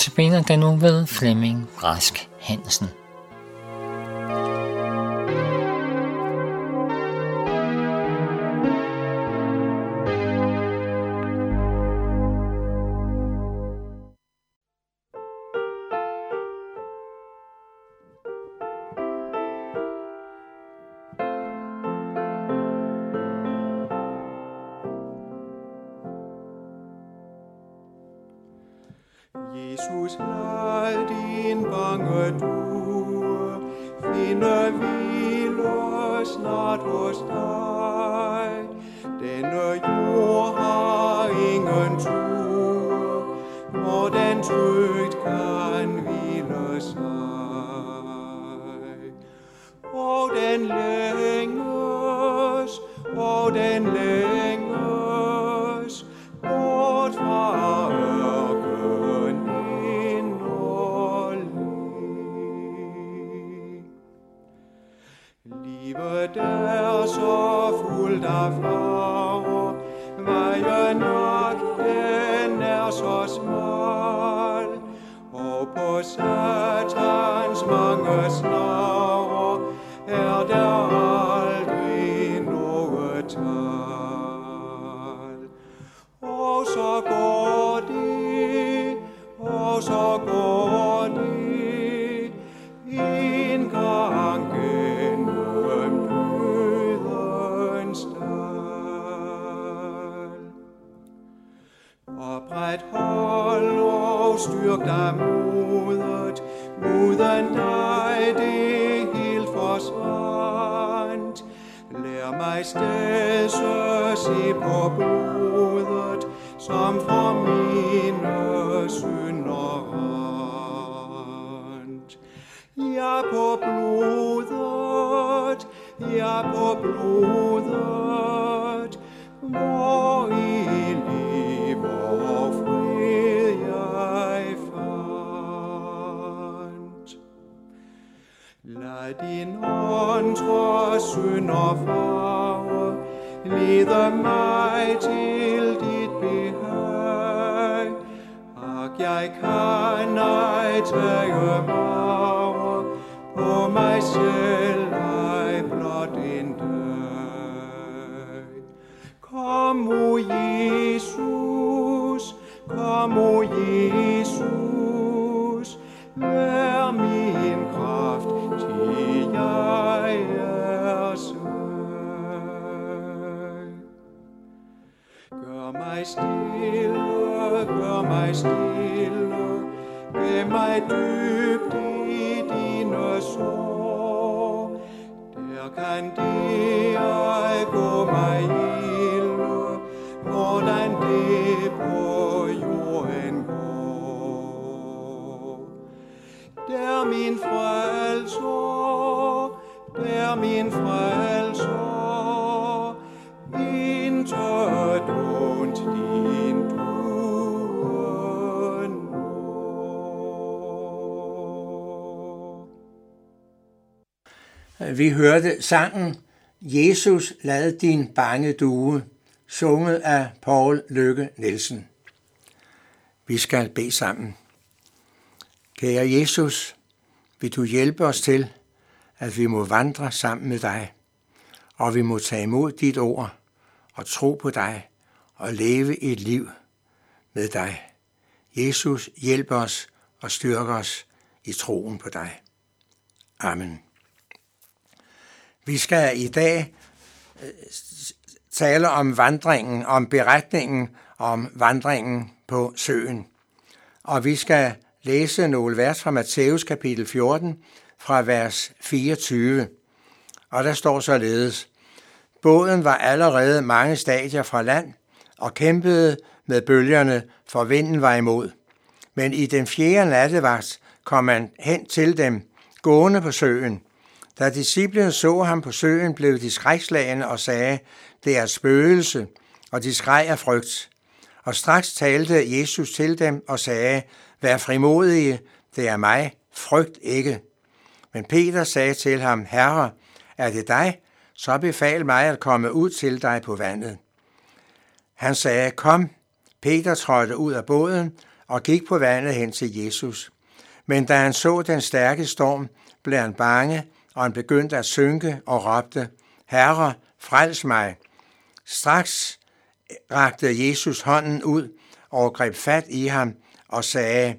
Notabene den nu ved Flemming Brask Hansen. Jesus, lad din bange due finde hvile snart hos dig. Denne jord har ingen tur, hvor den trygt kan så smal, og på satans mange snare Opret hold og styrk dig modet, uden dig det helt forsvandt. Lær mig stedse se på blodet, som for mine synder rent. Ja, på blodet, ja, på blodet, hvor din ånd synder farve, leder mig til dit behag. Ak, jeg kan ej tage vare på mig selv, Der kan det hvordan det på jorden går. Der min frelser, der min frelser, Øh, vi hørte sangen Jesus lad din bange due, sunget af Paul Lykke Nielsen. Vi skal bede sammen. Kære Jesus, vil du hjælpe os til, at vi må vandre sammen med dig, og vi må tage imod dit ord og tro på dig og leve et liv med dig. Jesus, hjælp os og styrk os i troen på dig. Amen. Vi skal i dag øh, tale om vandringen, om beretningen om vandringen på søen. Og vi skal læse nogle vers fra Matthæus kapitel 14 fra vers 24. Og der står således, Båden var allerede mange stadier fra land og kæmpede med bølgerne, for vinden var imod. Men i den fjerde nattevagt kom man hen til dem, gående på søen. Da disciplene så ham på søen, blev de skrækslagende og sagde, det er spøgelse, og de skreg af frygt. Og straks talte Jesus til dem og sagde, vær frimodige, det er mig, frygt ikke. Men Peter sagde til ham, Herre, er det dig? Så befal mig at komme ud til dig på vandet. Han sagde, kom. Peter trådte ud af båden og gik på vandet hen til Jesus. Men da han så den stærke storm, blev han bange, og han begyndte at synke og råbte, Herre, frels mig. Straks rakte Jesus hånden ud og greb fat i ham og sagde,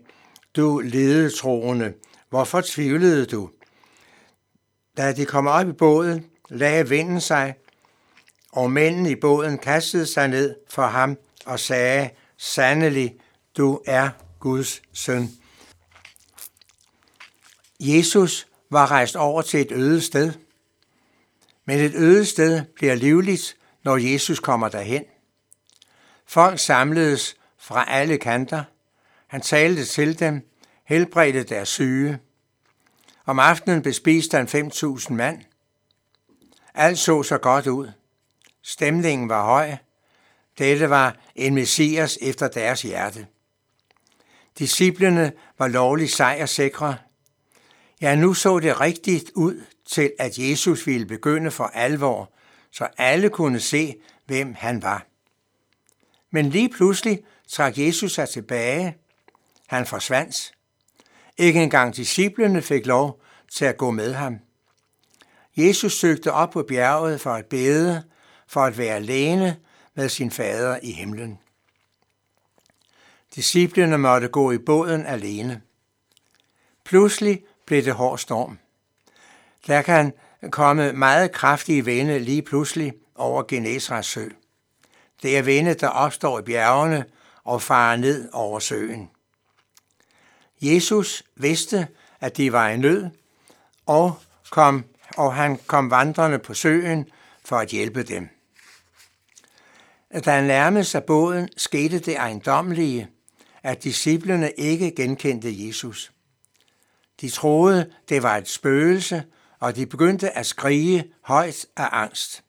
Du ledetroende, hvorfor tvivlede du? Da de kom op i båden, lagde vinden sig, og mændene i båden kastede sig ned for ham og sagde, Sandelig, du er Guds søn. Jesus var rejst over til et øde sted. Men et øde sted bliver livligt, når Jesus kommer derhen. Folk samledes fra alle kanter. Han talte til dem, helbredte deres syge. Om aftenen bespiste han 5.000 mand. Alt så så godt ud. Stemningen var høj. Dette var en messias efter deres hjerte. Disciplene var lovligt sejrsikre. Ja, nu så det rigtigt ud til, at Jesus ville begynde for alvor, så alle kunne se, hvem han var. Men lige pludselig trak Jesus sig tilbage. Han forsvandt. Ikke engang disciplene fik lov til at gå med ham. Jesus søgte op på bjerget for at bede, for at være alene med sin fader i himlen. Disciplene måtte gå i båden alene. Pludselig blev det hård storm. Der kan komme meget kraftige vinde lige pludselig over Genesrets sø. Det er vinde, der opstår i bjergene og farer ned over søen. Jesus vidste, at de var i nød, og, kom, og han kom vandrende på søen for at hjælpe dem. Da han nærmede sig båden, skete det ejendomlige, at disciplene ikke genkendte Jesus. De troede, det var et spøgelse, og de begyndte at skrige højt af angst.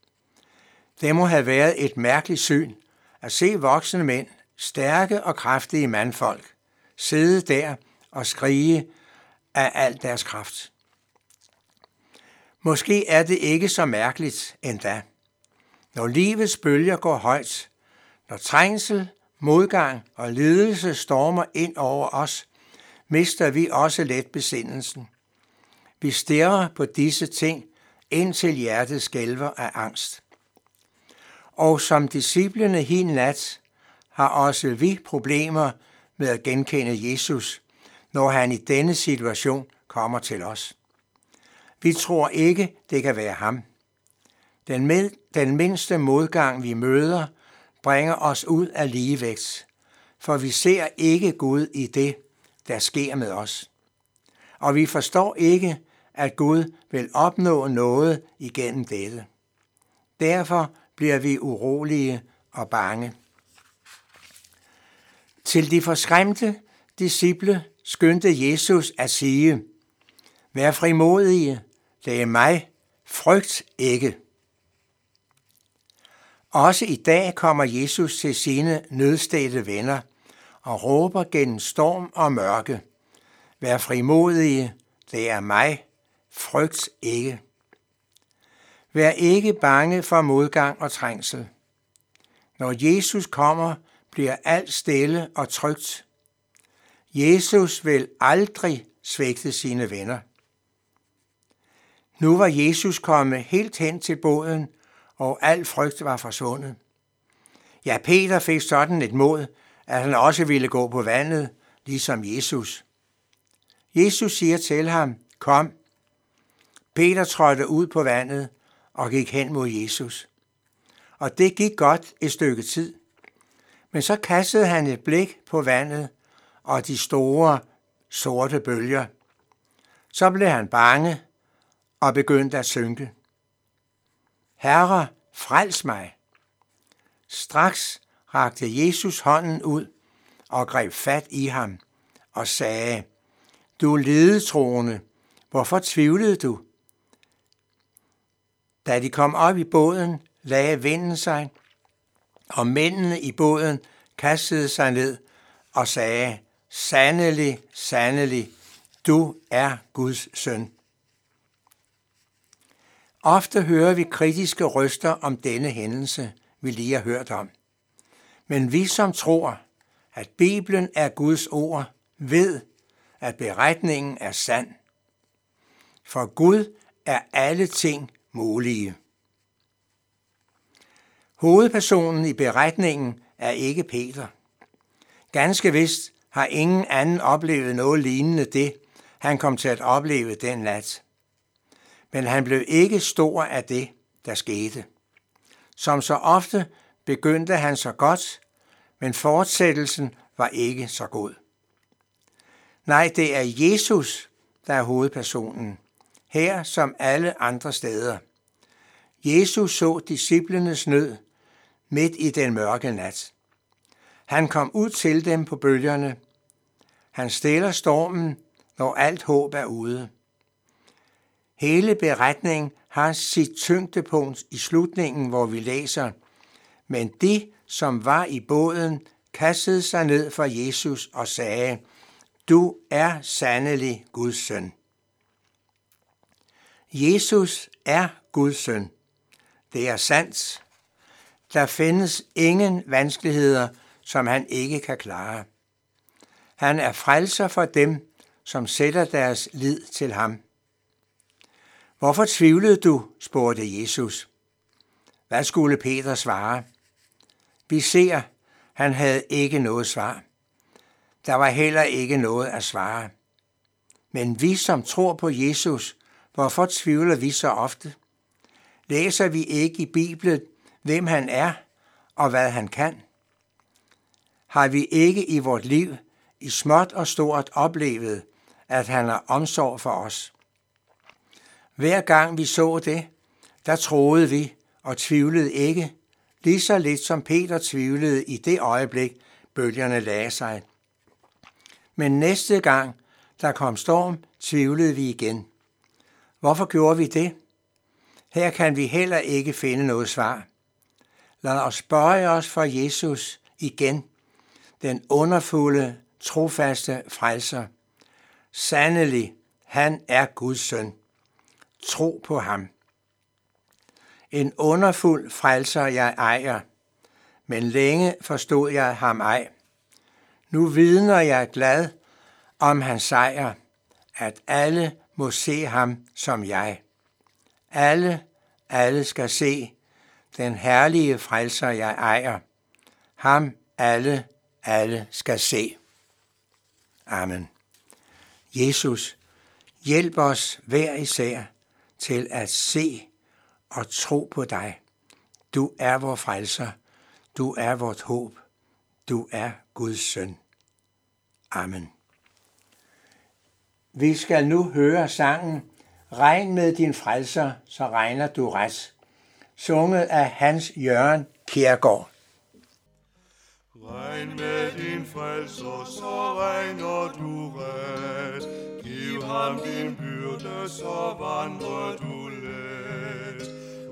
Det må have været et mærkeligt syn at se voksne mænd, stærke og kraftige mandfolk, sidde der og skrige af al deres kraft. Måske er det ikke så mærkeligt endda. Når livets bølger går højt, når trængsel, modgang og lidelse stormer ind over os, mister vi også let besindelsen. Vi stirrer på disse ting, indtil hjertet skælver af angst. Og som disciplene hin nat, har også vi problemer med at genkende Jesus, når han i denne situation kommer til os. Vi tror ikke, det kan være ham. Den, med, den mindste modgang, vi møder, bringer os ud af ligevægt, for vi ser ikke Gud i det, der sker med os. Og vi forstår ikke, at Gud vil opnå noget igennem dette. Derfor bliver vi urolige og bange. Til de forskræmte disciple skyndte Jesus at sige, Vær frimodige, det er mig, frygt ikke. Også i dag kommer Jesus til sine nødstede venner og råber gennem storm og mørke. Vær frimodige, det er mig, frygt ikke. Vær ikke bange for modgang og trængsel. Når Jesus kommer, bliver alt stille og trygt. Jesus vil aldrig svigte sine venner. Nu var Jesus kommet helt hen til båden, og al frygt var forsvundet. Ja, Peter fik sådan et mod, at han også ville gå på vandet, ligesom Jesus. Jesus siger til ham, kom. Peter trådte ud på vandet og gik hen mod Jesus. Og det gik godt et stykke tid. Men så kastede han et blik på vandet og de store, sorte bølger. Så blev han bange og begyndte at synke. Herre, frels mig. Straks rakte Jesus hånden ud og greb fat i ham og sagde, Du ledetroende, hvorfor tvivlede du? Da de kom op i båden, lagde vinden sig, og mændene i båden kastede sig ned og sagde, Sandelig, sandelig, du er Guds søn. Ofte hører vi kritiske røster om denne hændelse, vi lige har hørt om. Men vi som tror, at Bibelen er Guds ord, ved, at beretningen er sand. For Gud er alle ting mulige. Hovedpersonen i beretningen er ikke Peter. Ganske vist har ingen anden oplevet noget lignende det, han kom til at opleve den nat. Men han blev ikke stor af det, der skete. Som så ofte begyndte han så godt, men fortsættelsen var ikke så god. Nej, det er Jesus, der er hovedpersonen, her som alle andre steder. Jesus så disciplenes nød midt i den mørke nat. Han kom ud til dem på bølgerne. Han stiller stormen, når alt håb er ude. Hele beretningen har sit tyngdepunkt i slutningen, hvor vi læser, men det som var i båden, kastede sig ned for Jesus og sagde, Du er sandelig Guds søn. Jesus er Guds søn. Det er sandt. Der findes ingen vanskeligheder, som han ikke kan klare. Han er frelser for dem, som sætter deres lid til ham. Hvorfor tvivlede du, spurgte Jesus. Hvad skulle Peter svare? Vi ser, han havde ikke noget svar. Der var heller ikke noget at svare. Men vi, som tror på Jesus, hvorfor tvivler vi så ofte? Læser vi ikke i Bibelen, hvem han er og hvad han kan? Har vi ikke i vort liv, i småt og stort, oplevet, at han har omsorg for os? Hver gang vi så det, der troede vi og tvivlede ikke, lige så lidt som Peter tvivlede i det øjeblik, bølgerne lagde sig. Men næste gang, der kom storm, tvivlede vi igen. Hvorfor gjorde vi det? Her kan vi heller ikke finde noget svar. Lad os bøje os for Jesus igen, den underfulde, trofaste frelser. Sandelig, han er Guds søn. Tro på ham. En underfuld frelser jeg ejer, men længe forstod jeg ham ej. Nu vidner jeg glad om hans sejr, at alle må se ham som jeg. Alle, alle skal se den herlige frelser jeg ejer. Ham alle, alle skal se. Amen. Jesus, hjælp os hver især til at se og tro på dig. Du er vor frelser. Du er vort håb. Du er Guds søn. Amen. Vi skal nu høre sangen Regn med din frelser, så regner du ret. Sunget af Hans Jørgen Kjærgaard. Regn med din frelser, så regner du ret. Giv ham din byrde, så vandrer du let.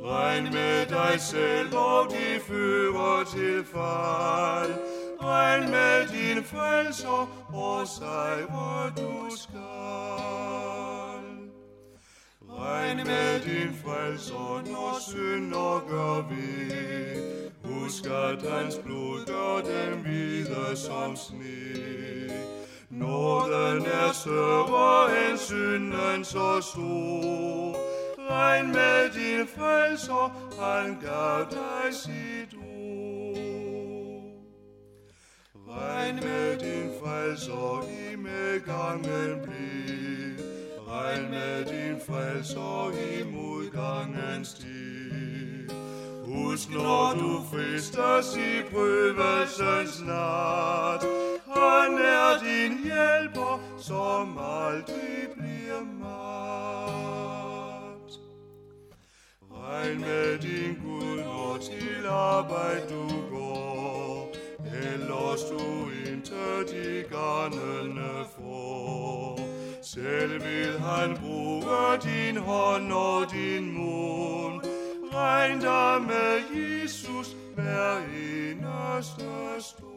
Regn med dig selv, og de fører til fald. Regn med din frelser, og sejre du skal. Regn med din frelser, når synder gør vi. Husk, at hans blod gør dem hvide som sne. Nåden er større end synden så stor. Regn med din frelser, han gav dig sit ord. Regn med din frelser, i medgangen bliv. Regn med din frelser, i modgangens tid. Husk, når du fristes i prøvelsens nat, han er din hjælper, som aldrig bliver mat. Regn med din Gud, når til arbejde du går, ellers du intet i garnene får. Selv vil han bruge din hånd og din mund, regn dig med Jesus hver eneste stund.